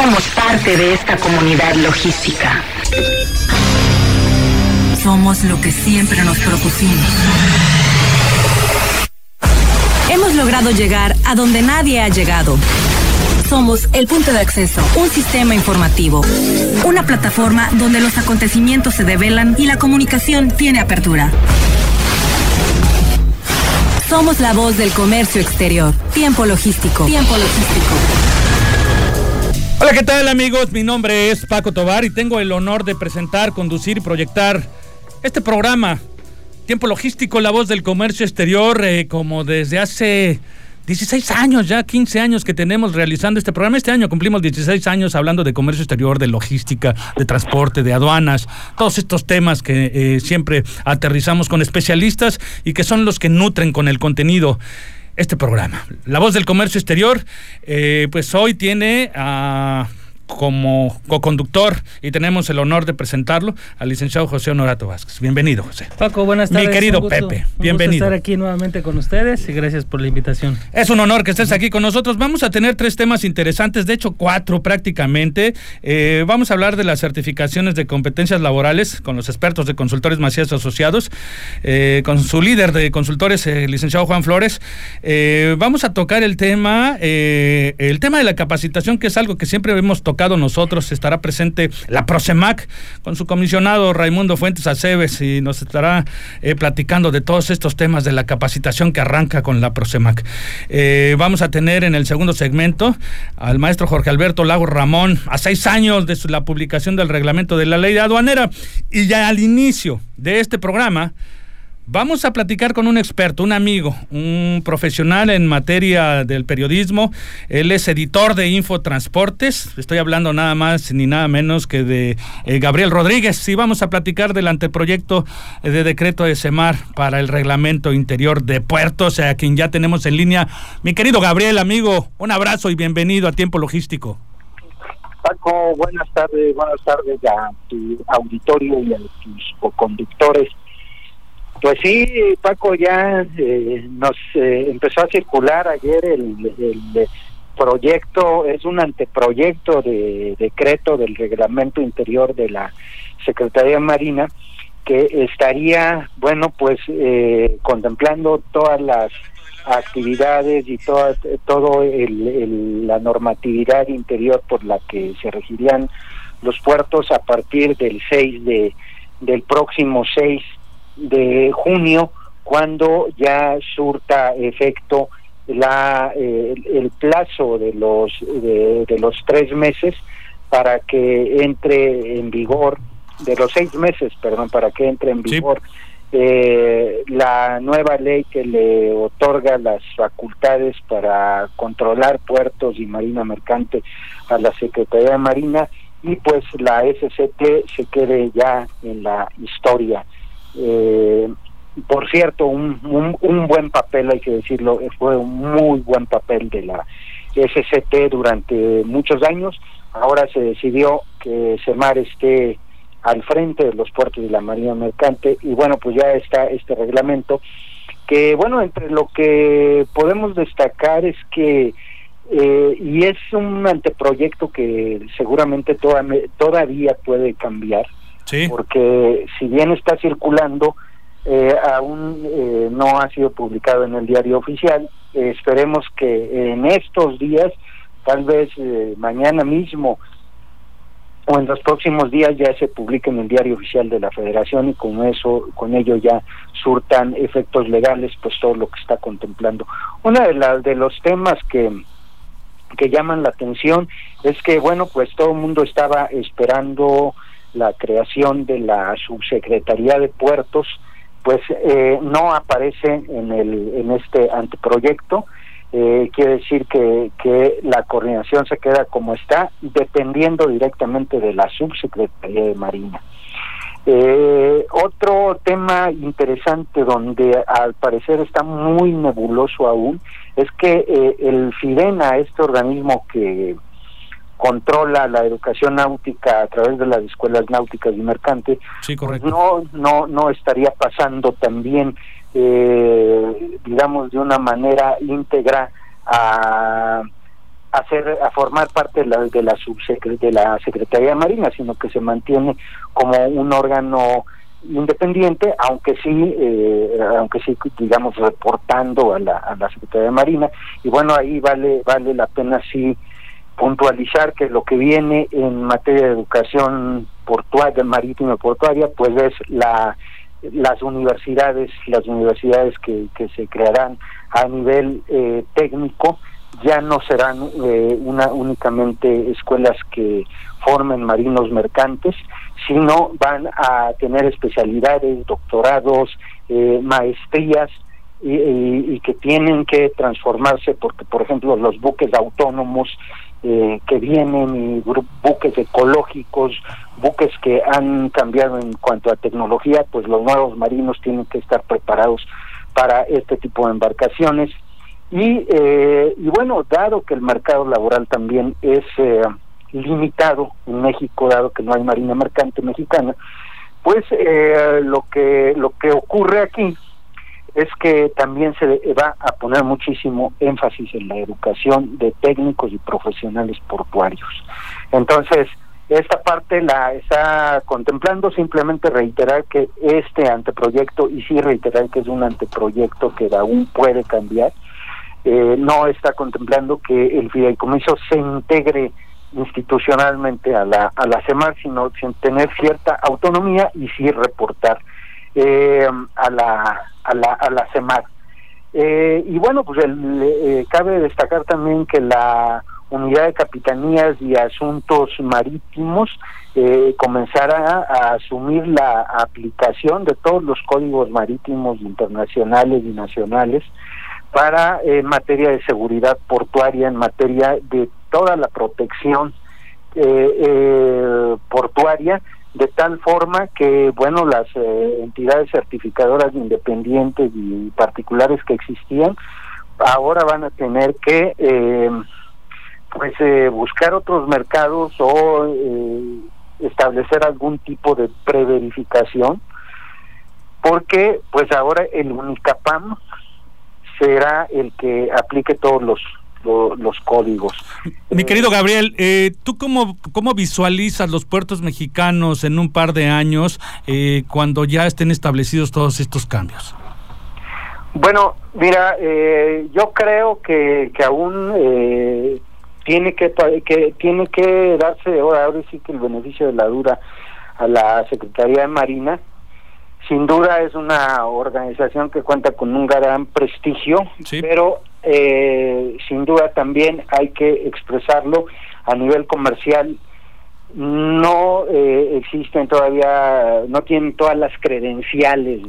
somos parte de esta comunidad logística. Somos lo que siempre nos propusimos. Hemos logrado llegar a donde nadie ha llegado. Somos el punto de acceso, un sistema informativo, una plataforma donde los acontecimientos se develan y la comunicación tiene apertura. Somos la voz del comercio exterior. Tiempo logístico. Tiempo logístico. Hola, ¿qué tal amigos? Mi nombre es Paco Tobar y tengo el honor de presentar, conducir y proyectar este programa, Tiempo Logístico, la voz del comercio exterior, eh, como desde hace 16 años, ya 15 años que tenemos realizando este programa. Este año cumplimos 16 años hablando de comercio exterior, de logística, de transporte, de aduanas, todos estos temas que eh, siempre aterrizamos con especialistas y que son los que nutren con el contenido este programa. La voz del comercio exterior, eh, pues hoy tiene a como co-conductor y tenemos el honor de presentarlo al licenciado José Honorato Vázquez. Bienvenido, José. Paco, buenas tardes. Mi querido Pepe, bienvenido. estar aquí nuevamente con ustedes y gracias por la invitación. Es un honor que estés aquí con nosotros. Vamos a tener tres temas interesantes, de hecho cuatro prácticamente. Eh, vamos a hablar de las certificaciones de competencias laborales con los expertos de consultores Macías Asociados, eh, con su líder de consultores, el eh, licenciado Juan Flores. vamos a tocar el tema, el tema de la capacitación, que es algo que siempre hemos tocado nosotros. Estará presente la Prosemac con su comisionado Raimundo Fuentes Aceves y nos estará eh, platicando de todos estos temas de la capacitación que arranca con la Prosemac. Eh, vamos a tener en el segundo segmento al maestro Jorge Alberto Lago Ramón a seis años de la publicación del reglamento de la ley de aduanera y ya al inicio de este programa Vamos a platicar con un experto, un amigo, un profesional en materia del periodismo. Él es editor de Infotransportes. Estoy hablando nada más ni nada menos que de eh, Gabriel Rodríguez. Y vamos a platicar del anteproyecto de decreto de SEMAR para el reglamento interior de puertos, a quien ya tenemos en línea. Mi querido Gabriel, amigo, un abrazo y bienvenido a Tiempo Logístico. Paco, buenas tardes, buenas tardes a tu auditorio y a tus conductores pues sí, Paco, ya eh, nos eh, empezó a circular ayer el, proyecto, es un anteproyecto de decreto del reglamento interior de la Secretaría Marina que estaría, bueno, pues eh, contemplando todas las actividades y toda todo el, la normatividad interior por la que se regirían los puertos a partir del 6 de del próximo 6 de junio cuando ya surta efecto la eh, el plazo de los de, los tres meses para que entre en vigor de los seis meses perdón para que entre en vigor eh, la nueva ley que le otorga las facultades para controlar puertos y marina mercante a la Secretaría de Marina y pues la SCT se quede ya en la historia eh, por cierto, un, un, buen papel, hay que decirlo, fue un muy buen papel de la SCT durante muchos años. Ahora se decidió que Semar esté al frente de los puertos de la Marina Mercante y bueno, pues ya está este reglamento que bueno, entre lo que podemos destacar es que eh, y es un anteproyecto que seguramente todavía puede cambiar porque si bien está circulando, eh, aún eh, no ha sido publicado en el diario oficial. esperemos que en estos días, tal vez eh, mañana mismo o en los próximos días ya se publique en el diario oficial de la Federación y con eso, con ello ya surtan efectos legales, pues todo lo que está contemplando. Uno de, las de los temas que que llaman la atención es que bueno pues todo el mundo estaba esperando la creación de la subsecretaría de puertos pues eh, no aparece en el en este anteproyecto. Eh, quiere decir que, que la coordinación se queda como está dependiendo directamente de la subsecretaría de marina. Eh, otro tema interesante donde al parecer está muy nebuloso aún es que eh, el FIDENA, este organismo que controla la educación náutica a través de las escuelas náuticas y mercantes, pues no, no, no estaría pasando también, eh, digamos, de una manera íntegra a, ser, a formar parte de la, de la, de la Secretaría de Marina, sino que se mantiene como un órgano independiente, aunque sí, eh, aunque sí, digamos, reportando a la, a la Secretaría de Marina. Y bueno, ahí vale, vale la pena sí puntualizar que lo que viene en materia de educación portuaria, marítima portuaria, pues es la las universidades, las universidades que, que se crearán a nivel eh, técnico. Ya no serán eh, una únicamente escuelas que formen marinos mercantes, sino van a tener especialidades, doctorados, eh, maestrías y, y, que tienen que transformarse porque, por ejemplo, los buques autónomos eh, que vienen y buques ecológicos, buques que han cambiado en cuanto a tecnología, pues los nuevos marinos tienen que estar preparados para este tipo de embarcaciones. Y, eh, y bueno, dado que el mercado laboral también es eh, limitado en México, dado que no hay marina mercante mexicana, pues eh, lo que lo que ocurre aquí es que también se va a poner muchísimo énfasis en la educación de técnicos y profesionales portuarios. Entonces, esta parte la está contemplando, simplemente reiterar que este anteproyecto, y sí reiterar que es un anteproyecto que aún puede cambiar, eh, no está contemplando que el fideicomiso se integre institucionalmente a la, a la CEMAR, sino sin tener cierta autonomía y sí reportar eh, a la a la, a la CEMAR. Eh, y bueno, pues el, eh, cabe destacar también que la Unidad de Capitanías y Asuntos Marítimos eh, comenzará a asumir la aplicación de todos los códigos marítimos internacionales y nacionales para en materia de seguridad portuaria, en materia de toda la protección portuaria de tal forma que, bueno, las eh, entidades certificadoras independientes y particulares que existían, ahora van a tener que, eh, pues, eh, buscar otros mercados o establecer algún tipo de preverificación, porque, pues, ahora el Unicapam será el que aplique todos los los códigos. Mi querido Gabriel, eh, ¿tú cómo, cómo visualizas los puertos mexicanos en un par de años eh, cuando ya estén establecidos todos estos cambios? Bueno, mira, eh, yo creo que, que aún eh, tiene que, que tiene que darse ahora, ahora sí que el beneficio de la dura a la Secretaría de Marina. Sin duda es una organización que cuenta con un gran prestigio, pero eh, sin duda también hay que expresarlo a nivel comercial. No eh, existen todavía no tienen todas las credenciales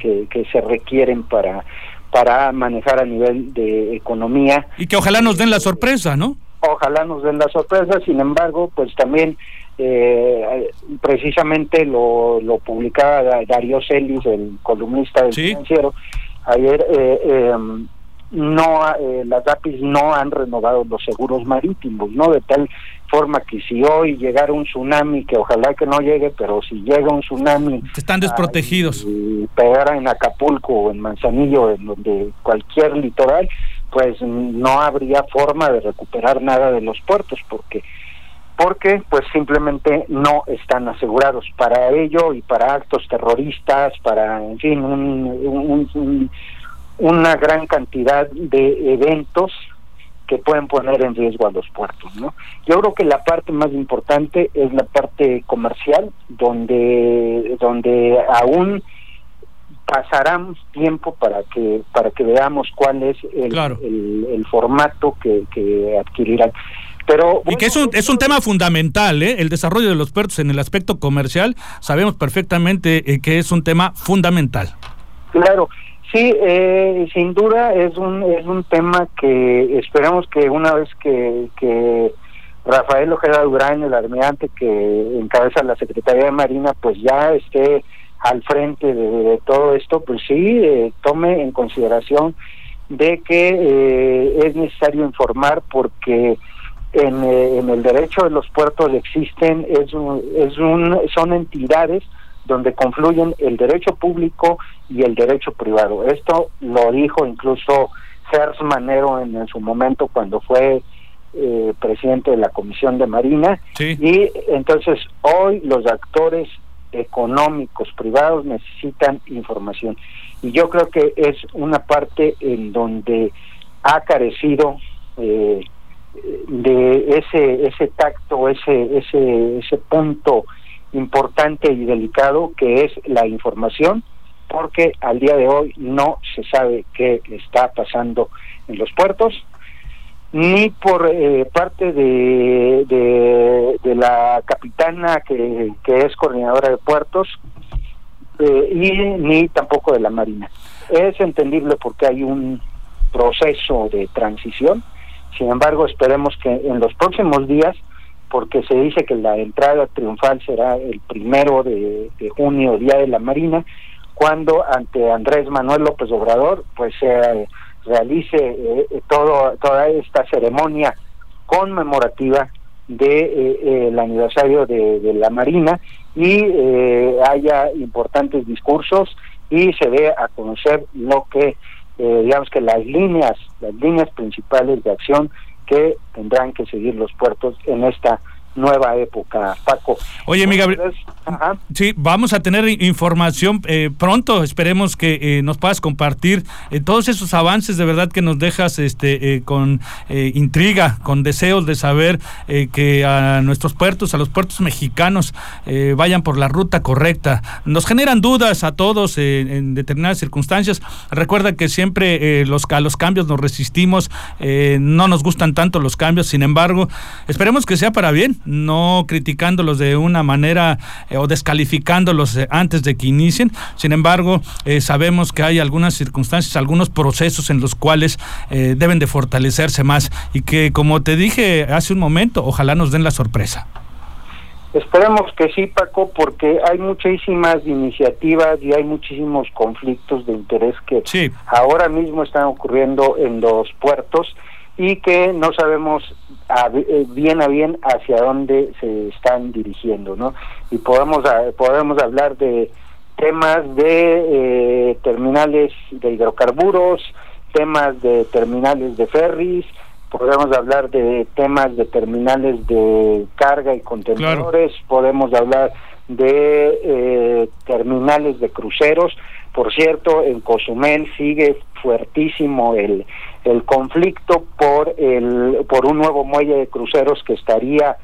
que, que se requieren para para manejar a nivel de economía. Y que ojalá nos den la sorpresa no ojalá nos den la sorpresa sin embargo pues también eh, precisamente lo, lo publicaba Darío Celis el columnista del financiero ayer eh, eh, no eh, las APIs no han renovado los seguros marítimos, ¿no? De tal forma que si hoy llegara un tsunami, que ojalá que no llegue, pero si llega un tsunami... Están desprotegidos. Y pegara en Acapulco o en Manzanillo, en donde cualquier litoral, pues no habría forma de recuperar nada de los puertos, porque porque pues simplemente no están asegurados para ello y para actos terroristas, para, en fin, un una gran cantidad de eventos que pueden poner en riesgo a los puertos, ¿no? Yo creo que la parte más importante es la parte comercial, donde donde aún pasarán tiempo para que para que veamos cuál es el, el, formato que, que adquirirán. Pero, y que es un, es un tema fundamental, ¿eh? el desarrollo de los puertos en el aspecto comercial, sabemos perfectamente eh, que es un tema fundamental. Claro, Sí, eh, sin duda es un es un tema que esperamos que una vez que, que Rafael Ojeda Durán, el almirante que encabeza la Secretaría de Marina, pues ya esté al frente de, todo esto, pues sí, eh, tome en consideración de que eh, es necesario informar porque en, en el derecho de los puertos existen, es es un, son entidades donde confluyen el derecho público y el derecho privado. Esto lo dijo incluso Gers Manero en, su momento cuando fue eh, presidente de la Comisión de Marina. Y entonces hoy los actores económicos privados necesitan información. Y yo creo que es una parte en donde ha carecido eh, de ese ese tacto, ese ese ese punto importante y delicado que es la información, porque al día de hoy no se sabe qué está pasando en los puertos, ni por eh, parte de, de, la capitana que, que, es coordinadora de puertos, eh, y ni tampoco de la Marina. Es entendible porque hay un proceso de transición, sin embargo esperemos que en los próximos días, porque se dice que la entrada triunfal será el primero de, de junio, Día de la Marina, cuando ante Andrés Manuel López Obrador, pues se realice eh, eh, todo, toda esta ceremonia conmemorativa de eh, aniversario de, la Marina y haya importantes discursos y se dé a conocer lo que digamos que las líneas las líneas principales de acción que tendrán que seguir los puertos en esta nueva época, Paco. Oye, mi Gabriel, sí, vamos a tener información eh, pronto, esperemos que eh, nos puedas compartir eh, todos esos avances, de verdad que nos dejas este con intriga, con deseos de saber que a nuestros puertos, a los puertos mexicanos, vayan por la ruta correcta. Nos generan dudas a todos en determinadas circunstancias. Recuerda que siempre los, a los cambios nos resistimos, no nos gustan tanto los cambios, sin embargo, esperemos que sea para bien no criticándolos de una manera eh, o descalificándolos eh, antes de que inicien. Sin embargo, eh, sabemos que hay algunas circunstancias, algunos procesos en los cuales deben de fortalecerse más y que, como te dije hace un momento, ojalá nos den la sorpresa. Esperemos que sí, Paco, porque hay muchísimas iniciativas y hay muchísimos conflictos de interés que ahora mismo están ocurriendo en los puertos y que no sabemos eh, bien a bien hacia dónde se están dirigiendo, ¿no? Y podemos, podemos hablar de temas de eh, terminales de hidrocarburos, temas de terminales de ferries, podemos hablar de temas de terminales de carga y contenedores, podemos hablar de eh, terminales de cruceros. Por cierto, en Cozumel sigue fuertísimo el, el conflicto por el por un nuevo muelle de cruceros que estaría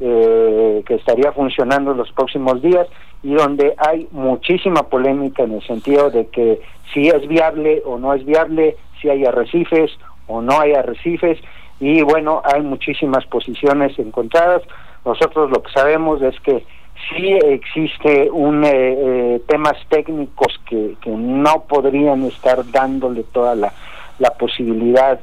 eh, que estaría funcionando en los próximos días y donde hay muchísima polémica en el sentido de que si es viable o no es viable, si hay arrecifes o no hay arrecifes y bueno, hay muchísimas posiciones encontradas. Nosotros lo que sabemos es que sí existe un eh, eh, temas técnicos que, que no podrían estar dándole toda la la posibilidad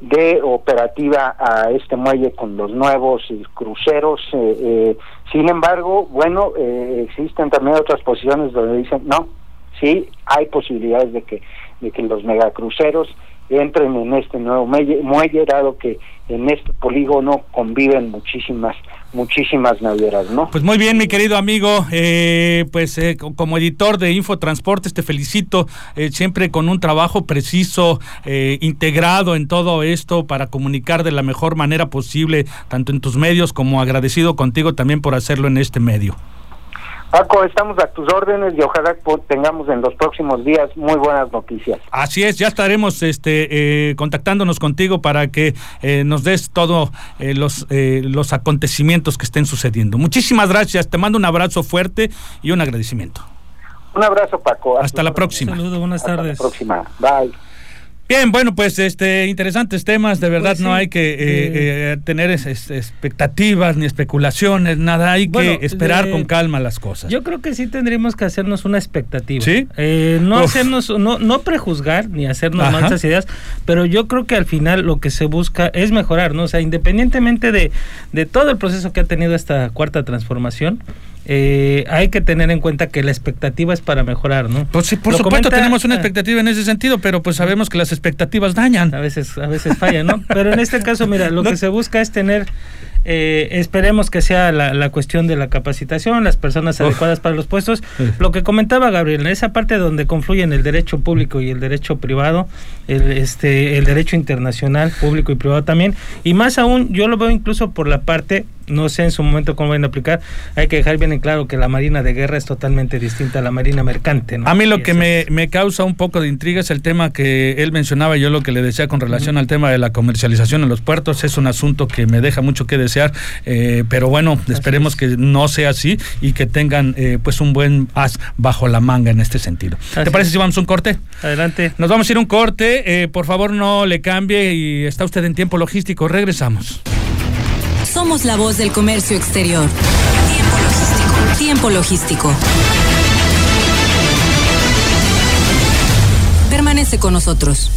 de operativa a este muelle con los nuevos cruceros. Eh, eh, sin embargo, bueno, eh, existen también otras posiciones donde dicen, no, sí, hay posibilidades de que, de que los megacruceros entren en este nuevo muelle, dado que en este polígono conviven muchísimas muchísimas navieras, ¿no? Pues muy bien, mi querido amigo, eh, pues eh, como editor de Infotransportes te felicito eh, siempre con un trabajo preciso, integrado en todo esto para comunicar de la mejor manera posible, tanto en tus medios como agradecido contigo también por hacerlo en este medio. Paco, estamos a tus órdenes y ojalá tengamos en los próximos días muy buenas noticias. Así es, ya estaremos este, eh, contactándonos contigo para que eh, nos des todos eh, los, los acontecimientos que estén sucediendo. Muchísimas gracias, te mando un abrazo fuerte y un agradecimiento. Un abrazo, Paco. Hasta la próxima. Saludos, buenas tardes. Hasta la próxima. Bye. Bien, bueno, pues este interesantes temas, de verdad pues no hay que eh, eh, tener expectativas ni especulaciones, nada, hay que esperar con calma las cosas. Yo creo que sí tendríamos que hacernos una expectativa. ¿Sí? Eh, no hacernos, no, no prejuzgar ni hacernos malas ideas, pero yo creo que al final lo que se busca es mejorar, ¿no? O sea, independientemente de, de todo el proceso que ha tenido esta cuarta transformación, eh, hay que tener en cuenta que la expectativa es para mejorar, ¿no? Pues sí, por supuesto tenemos una expectativa en ese sentido, pero pues sabemos que las expectativas dañan. A veces, a veces fallan, ¿no? Pero en este caso, mira, lo que se busca es tener Eh, esperemos que sea la, cuestión de la capacitación, las personas adecuadas para los puestos. Lo que comentaba Gabriel, en esa parte donde confluyen el derecho público y el derecho privado, el, este, el derecho internacional, público y privado también, y más aún, yo lo veo incluso por la parte no sé en su momento cómo van a aplicar. Hay que dejar bien en claro que la Marina de Guerra es totalmente distinta a la Marina Mercante. A mí lo que me, me, causa un poco de intriga es el tema que él mencionaba, yo lo que le decía con relación al tema de la comercialización en los puertos, es un asunto que me deja mucho que desear, eh, pero bueno, esperemos que no sea así y que tengan eh, pues un buen as bajo la manga en este sentido. ¿Te parece si vamos a un corte? Adelante. Nos vamos a ir a un corte, eh, por favor no le cambie y está usted en tiempo logístico, regresamos. Somos la voz del comercio exterior. Tiempo logístico. Tiempo logístico. Permanece con nosotros.